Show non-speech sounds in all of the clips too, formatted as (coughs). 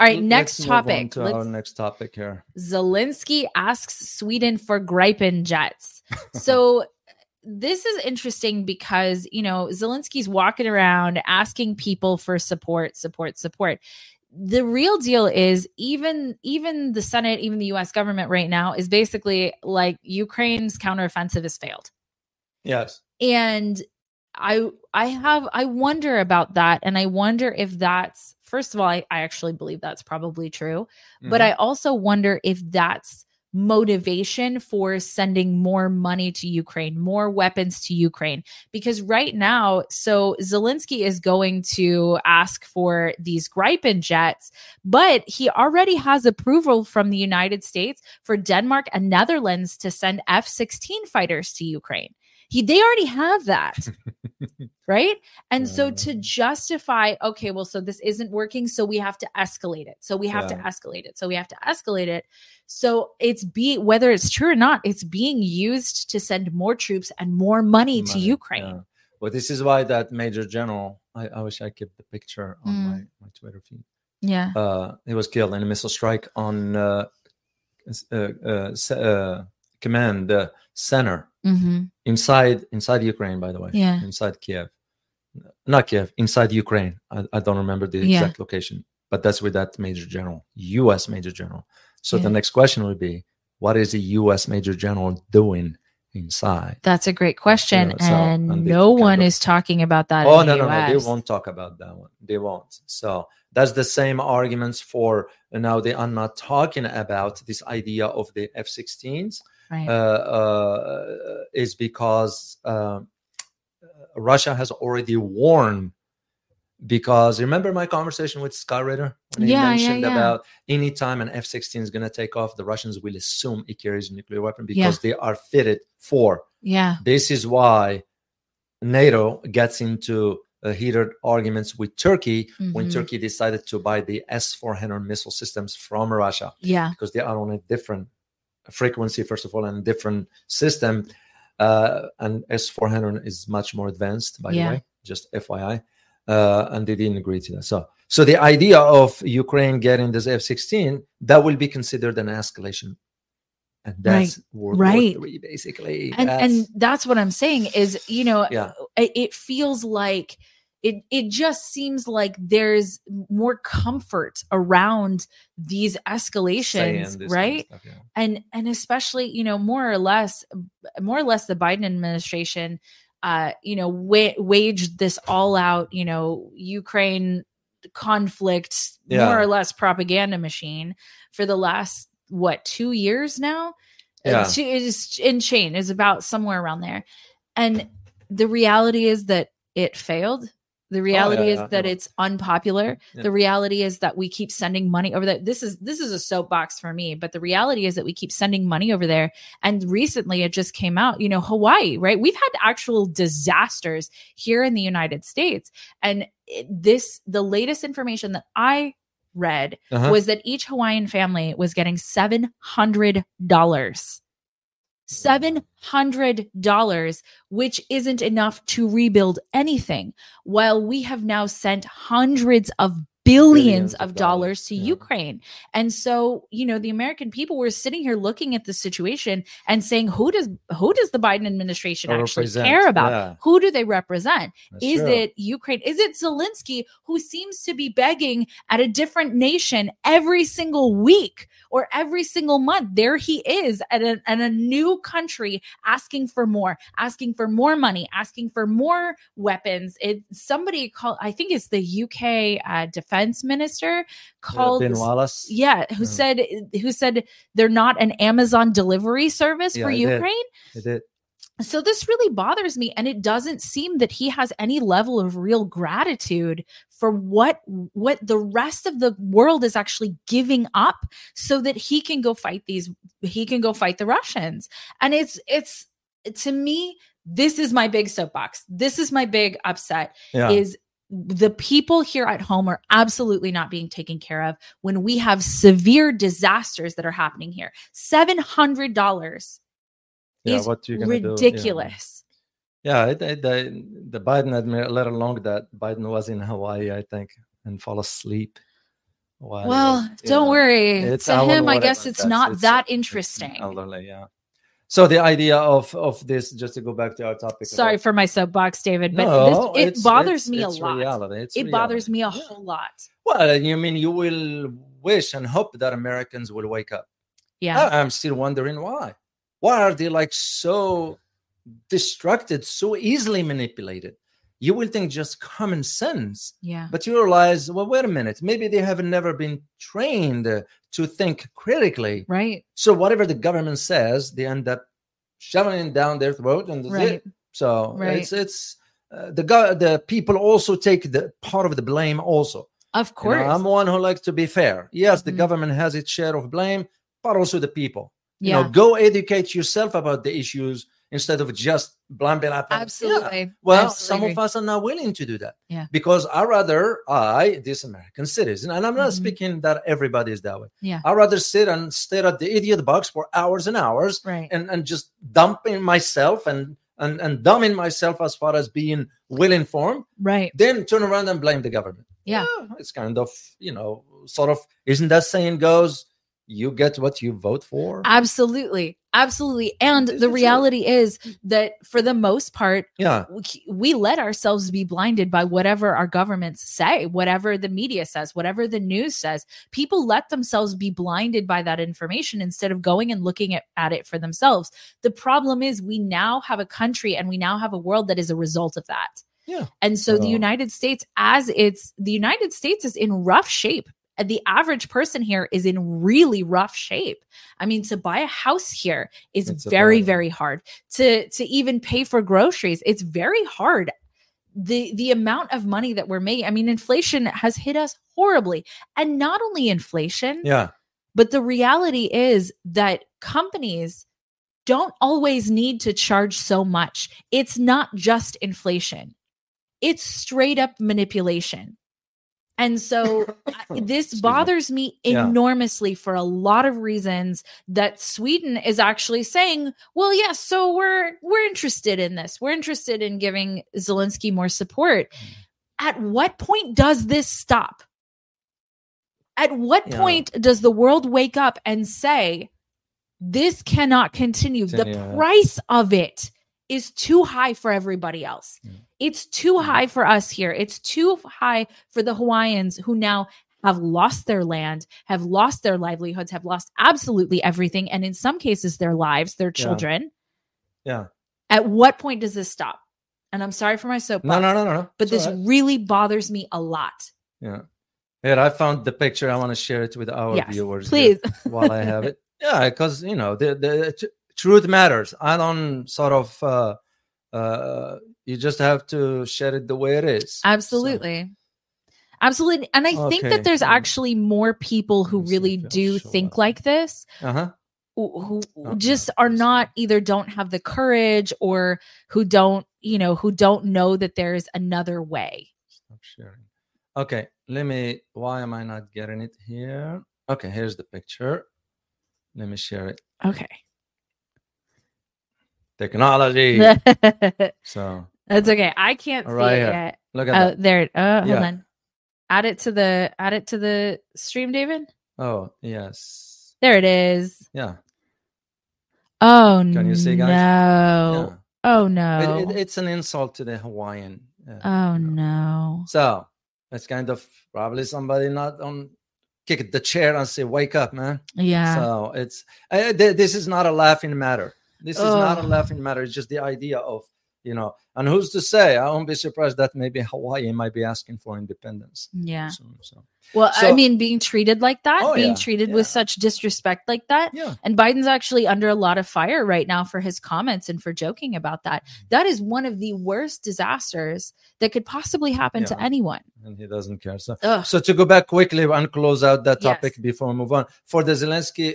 All right, next topic. To Let's- our next topic here. Zelensky asks Sweden for Gripen jets. (laughs) So this is interesting because, you know, Zelensky's walking around asking people for support, support, support. The real deal is even even the Senate, even the US government right now is basically like Ukraine's counteroffensive has failed. Yes. And I I have I wonder about that and I wonder if that's first of all I, I actually believe that's probably true but Mhm. I also wonder if that's motivation for sending more money to Ukraine, more weapons to Ukraine. Because right now, so Zelensky is going to ask for these Gripen jets, but he already has approval from the United States for Denmark and Netherlands to send F 16 fighters to Ukraine. He, they already have that (laughs) right and so to justify okay well so this isn't working so we have to escalate it so we have to escalate it so we have to escalate it so it's be whether it's true or not it's being used to send more troops and more money, to ukraine yeah. Well, this is why that Major General. I, I wish I kept the picture on Mm. my, my Twitter feed. yeah Uh, he was killed in a missile strike on uh, uh, uh, uh, command uh, center hmm inside inside Ukraine. By the way, Yeah. inside Kiev, not Kiev, inside Ukraine. I, I don't remember the Yeah. exact location, but that's with that Major General, U.S. Major General. So Yeah. the next question would be, what is the U.S. Major General doing inside? that's a great question Yeah, so- and and no one of- is talking about that Oh in no, the no, no! They won't talk about that one. They won't. So that's the same arguments for now. They are not talking about this idea of the F-16s. Right Uh, uh, is because uh, Russia has already warned. Because remember my conversation with Scott Ritter when he Yeah, yeah, mentioned yeah. about anytime an F-16 is going to take off, the Russians will assume it carries a nuclear weapon because they are fitted for yeah this is why NATO gets into uh, heated arguments with Turkey when Mhm. Turkey decided to buy the S 400 missile systems from Russia yeah because they are on a different frequency, first of all, and different system. Uh, and S 400 is much more advanced, by Yeah. the way, just FYI. Uh, and they didn't agree to that. So, so the idea of Ukraine getting this F 16 that will be considered an escalation. And that's World right. War III, basically. and That's- and that's what i'm saying is you know Yeah. it, it feels like it it just seems like there's more comfort around these escalations this kind of right stuff, yeah. and and especially you know more or less more or less the biden administration uh you know wa- waged this all out you know ukraine conflict Yeah. more or less propaganda machine for the last what two years now Yeah. it is in chain is about somewhere around there and the reality is that it failed the reality yeah, is that no. it's unpopular Yeah. the reality is that we keep sending money over there this is this is a soapbox for me but the reality is that we keep sending money over there and recently it just came out you know hawaii right we've had actual disasters here in the united states and this the latest information that i read Uh-huh. was that each hawaiian family was getting $700 $700 which isn't enough to rebuild anything while we have now sent hundreds of billions, Billions of of dollars dollars, to yeah. Ukraine. And so, you know, the American people were sitting here looking at the situation and saying who does who does the Biden administration Or actually represent, care about? yeah. Who do they represent? That's is true. it Ukraine? Is it Zelensky who seems to be begging at a different nation every single week or every single month? There he is at a, at a new country asking for more, asking for more money, asking for more weapons. It somebody called, I think it's the UK uh, defense minister called. Ben Wallace. yeah, who Yeah. said who said they're not an Amazon delivery service Yeah, for I did. Ukraine? Did. So this really bothers me and it doesn't seem that he has any level of real gratitude for what what the rest of the world is actually giving up so that he can go fight these he can go fight the Russians. And it's it's to me this is my big soapbox. This is my big upset Yeah. is the people here at home are absolutely not being taken care of when we have severe disasters that are happening here. $700 yeah. is gonna do? Yeah. ridiculous. Yeah, it, it, the the Biden admin let along that Biden was in Hawaii, I think, and fall asleep Well, Well, don't know, worry. it's To him, I guess it's not it's- that interesting. elderly, yeah. So the idea of of this, just to go back to our topic. Sorry about- for my soapbox, David, but No, this, it it's- bothers it's- me it's a lot. reality. It bothers me a Yeah. whole lot. Well, uh, you mean you will wish and hope that Americans will wake up? Yeah. I- I'm still wondering why. Why are they like so distracted, so easily manipulated? You will think just common sense, yeah. but you realize, well, wait a minute, maybe they have never been trained to think critically. Right. So whatever the government says, they end up shoving it down their throat, and that's Right. it. So Right. it's it's uh, the go- the people also take the part of the blame also. Of You know, course. I'm one who likes to be fair. Yes, the Mhm. government has its share of blame, but also the people. You yeah. know, go educate yourself about the issues instead of just blaming up. Yeah. Absolutely. Well, Absolutely some of us are not willing to do that. Yeah. Because I rather I, this American citizen, and I'm not Mhm. speaking that everybody is that way. Yeah. I rather sit and stare at the idiot box for hours and hours Right. and, and just dumping myself and and and dumbing myself as far as being well informed, right. then turn around and blame the government. Yeah. it's kind of you know sort of isn't that saying goes you get what you vote for Absolutely. Absolutely. And the reality is that for the most part, yeah we, we let ourselves be blinded by whatever our governments say, whatever the media says, whatever the news says. People let themselves be blinded by that information instead of going and looking at, at it for themselves. The problem is we now have a country and we now have a world that is a result of that. Yeah. And so the United States, as it's the United States is in rough shape. The average person here is in really rough shape. I mean, to buy a house here is It's very, very hard. To to even pay for groceries, it's very hard. The the amount of money that we're making, I mean, inflation has hit us horribly. And not only inflation, yeah but the reality is that companies don't always need to charge so much. It's not just inflation, it's straight up manipulation. And so (laughs) this me. bothers me Yeah. enormously for a lot of reasons that Sweden is actually saying, well, yes, so we're we're interested in this. We're interested in giving Zelensky more support. Mm. At what point does this stop? At what Yeah. point does the world wake up and say, this cannot continue? The Continue, yeah. price of it is too high for everybody else. Yeah. It's too high for us here. It's too high for the Hawaiians who now have lost their land, have lost their livelihoods, have lost absolutely everything. And in some cases, their lives, their children. yeah At what point does this stop? And I'm sorry for my soapbox, no no no no no but It's this right. really bothers me a lot. yeah here i found the picture i want to share it with our yes, viewers please. while i have (laughs) it yeah because you know the the truth matters i don't sort of uh uh you just have to share it the way it is So- Absolutely. Absolutely. And I think that there's actually more people who let me see really do show think like this, uh-huh who, who just are not either don't have the courage or who don't, you know, who don't know that there's another way. Stop sharing. Okay, let me. Why am I not getting it here? Okay, here's the picture. Let me share it. Okay. Technology. (laughs) So that's okay. I can't see Right it here. yet. look Oh, at there. it- Oh, hold Yeah. on. Add it to the add it to the stream, David. Oh yes. There it is. Yeah. Oh Can you see, guys? no. Oh no. It- it- it's an insult to the Hawaiian. uh, oh no. So it's kind of probably somebody not on kick the chair and say, "Wake up, man." Yeah. So it's uh, th- this is not a laughing matter. This is not a laughing matter. It's just the idea of you know. And who's to say? I won't be surprised that maybe Hawaii might be asking for independence. yeah. soon. So Well, I mean, being treated like that, Oh, being yeah, treated with such disrespect like that. yeah, And Biden's actually under a lot of fire right now for his comments and for joking about that. Mm-hmm. That is one of the worst disasters that could possibly happen to anyone. and he doesn't care. So Ugh. so to go back quickly and close out that Yes. topic before we move on for the Zelensky.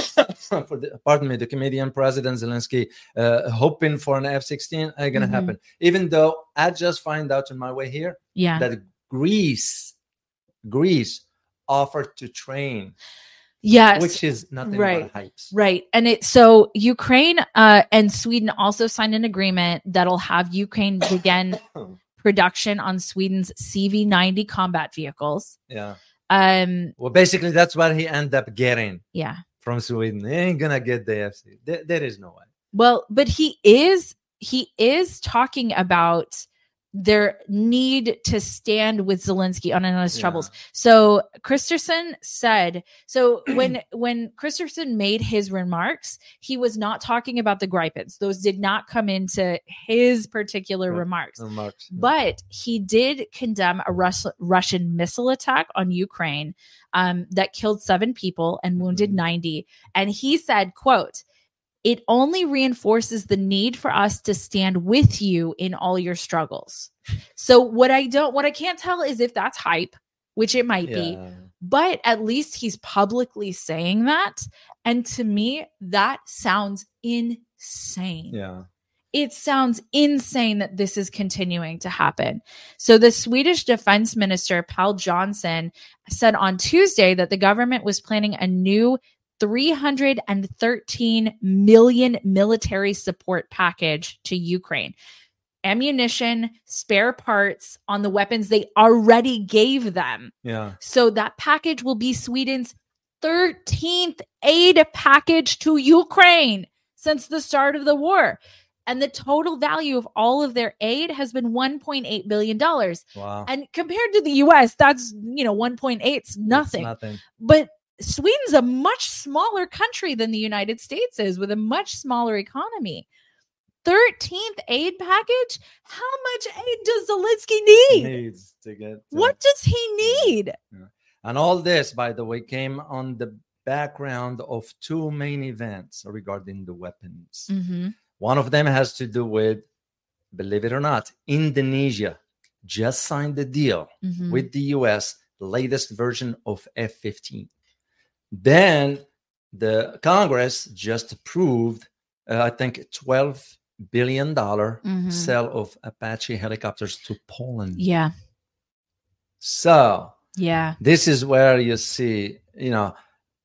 (coughs) for the, pardon me, the Canadian President Zelensky uh, hoping for an F-16 ain't gonna Mhm. happen. Even though I just find out on my way here Yeah. that Greece, Greece offered to train, yes. which is nothing right, but hypes. Right. And it so Ukraine uh, and Sweden also signed an agreement that'll have Ukraine (coughs) begin production on Sweden's CV 90 combat vehicles. Yeah, Um, Well, basically, that's what he ended up getting yeah. From Sweden. Ain't gonna get the FC. There, there is no way. Well, but he is he is talking about their need to stand with Zelensky on and on his Yeah. troubles. So Kristersson said so (clears throat) when when Kristersson made his remarks, he was not talking about the Gripens. Those did not come into his particular Right. remarks. Remarks. But he did condemn a Rus- Russian missile attack on Ukraine um, that killed seven people and wounded Mhm. 90. And he said, quote, it only reinforces the need for us to stand with you in all your struggles. So what I don't what I can't tell is if that's hype, which it might be, but at least he's publicly saying that. And to me, that sounds insane Yeah. it sounds insane that this is continuing to happen. So, the Swedish defense minister, Pål Jonson, said on Tuesday that the government was planning a new 313 million military support package to Ukraine. Ammunition, spare parts on the weapons they already gave them. Yeah. So that package will be Sweden's 13th aid package to Ukraine since the start of the war. And the total value of all of their aid has been $1.8 billion. Wow. And compared to the US, that's, you know, 1.8 's It's nothing. nothing. But Sweden's a much smaller country than the United States is with a much smaller economy. 13th aid package? How much aid does Zelensky need? Needs to get. to- What does he need? And all this, by the way, came on the background of two main events regarding the weapons. Mm-hmm. One of them has to do with, believe it or not, Indonesia just signed the deal Mm-hmm. with the US, latest version of F 15. Then the Congress just approved, uh, I think, $12 billion Mhm. sale of Apache helicopters to Poland. Yeah. So, Yeah. this is where you see you know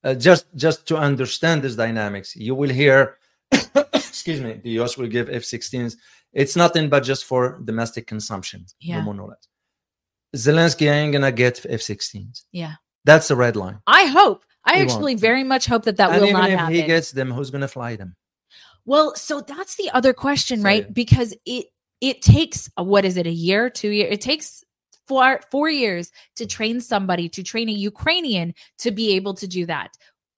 uh, just just to understand this dynamics you will hear (coughs) excuse me the us will give f-16s it's nothing but just for domestic consumption yeah. no more, no less. zelensky ain't gonna get f-16s Yeah. that's the red line I hope. I He actually won't. very much hope that that and will even not if happen. he gets them who's gonna fly them well, so that's the other question, So, right? yeah. Because it it takes uh, what is it, a year, two years? It takes four four years to train somebody to train a Ukrainian to be able to do that.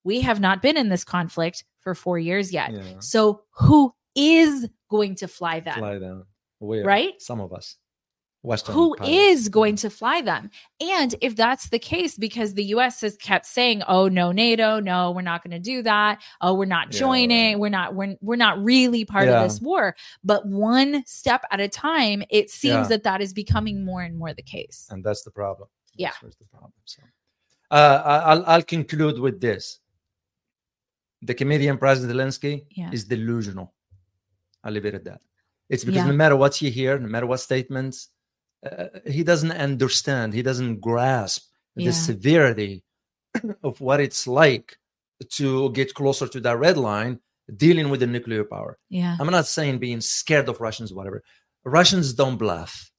We have not been in this conflict for four years yet. yeah So who is going to fly them? fly them we are, Right? some of us western Who pilots. is going to fly them? And if that's the case, because the US has kept saying, "Oh no, NATO, no, we're not going to do that. Oh, we're not joining. right. We're not. We're we're not really part Yeah. of this war." But one step at a time, it seems Yeah. that that is becoming more and more the case. and that's the problem. Yeah. That's the problem. So, uh, I- I'll I'll conclude with this: the Canadian President Zelensky Yeah. is delusional. I'll leave it at that. It's because Yeah. no matter what you hear, no matter what statements, uh, he doesn't understand. He doesn't grasp Yeah. the severity (clears throat) of what it's like to get closer to that red line, dealing with the nuclear power. Yeah, I'm not saying being scared of Russians, whatever. Russians don't bluff.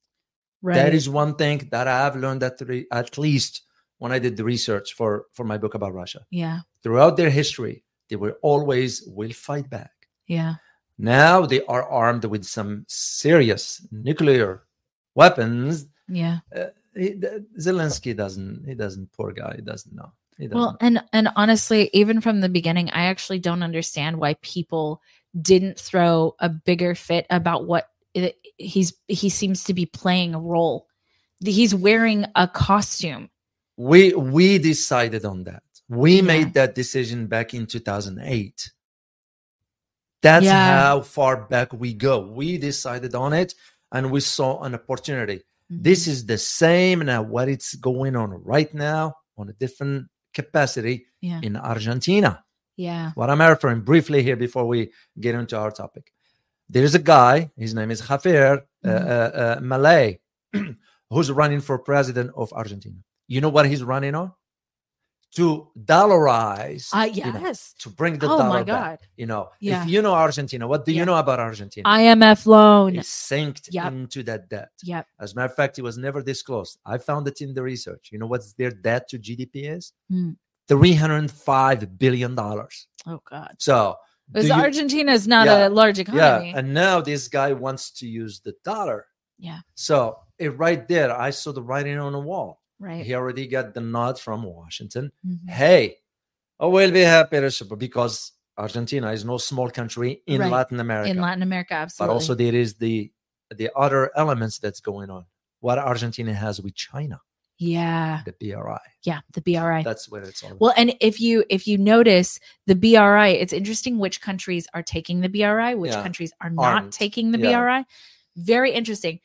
right. That is one thing that I've learned at, re- at least when I did the research for, for my book about Russia. yeah, Throughout their history, they were always will fight back. yeah, Now they are armed with some serious nuclear weapons. yeah. Uh, he, Zelensky doesn't. He doesn't. Poor guy. He doesn't know. He doesn't. Well, and and honestly, even from the beginning, I actually don't understand why people didn't throw a bigger fit about what it, he's he seems to be playing a role. He's wearing a costume. we we decided on that. We Yeah. made that decision back in 2008. That's Yeah. how far back we go. We decided on it and we saw an opportunity. Mm-hmm. This is the same now what it's going on right now on a different capacity yeah, in Argentina. yeah, What I'm referring briefly here before we get into our topic. There's a guy, his name is Javier uh, Mhm. uh, uh, Milei, (clears throat) who's running for president of Argentina. You know what he's running on? To dollarize, Uh, you know, yes. to bring the oh dollar my back. God. You know, Yeah. if you know Argentina, what do you know about Argentina? IMF loan. It's synced Yep. into that debt. Yep. As a matter of fact, it was never disclosed. I found it in the research. You know what their debt to GDP is? Hundred five billion dollars. Oh God. So Because Argentina is not Yeah. a large economy. yeah, and now this guy wants to use the dollar. Yeah. So it right there, I saw the writing on the wall. Right. He already got the nod from Washington. Mhm. Hey, I will be happy to support because Argentina is no small country in Right. Latin America. In Latin America, absolutely. but also there is the the other elements that's going on. What Argentina has with China, yeah. the BRI. Yeah. The BRI. That's what it's all about. Well, and if you if you notice the BRI, it's interesting which countries are taking the BRI, which Yeah. countries are not Aren't. taking the Yeah. BRI. Very interesting.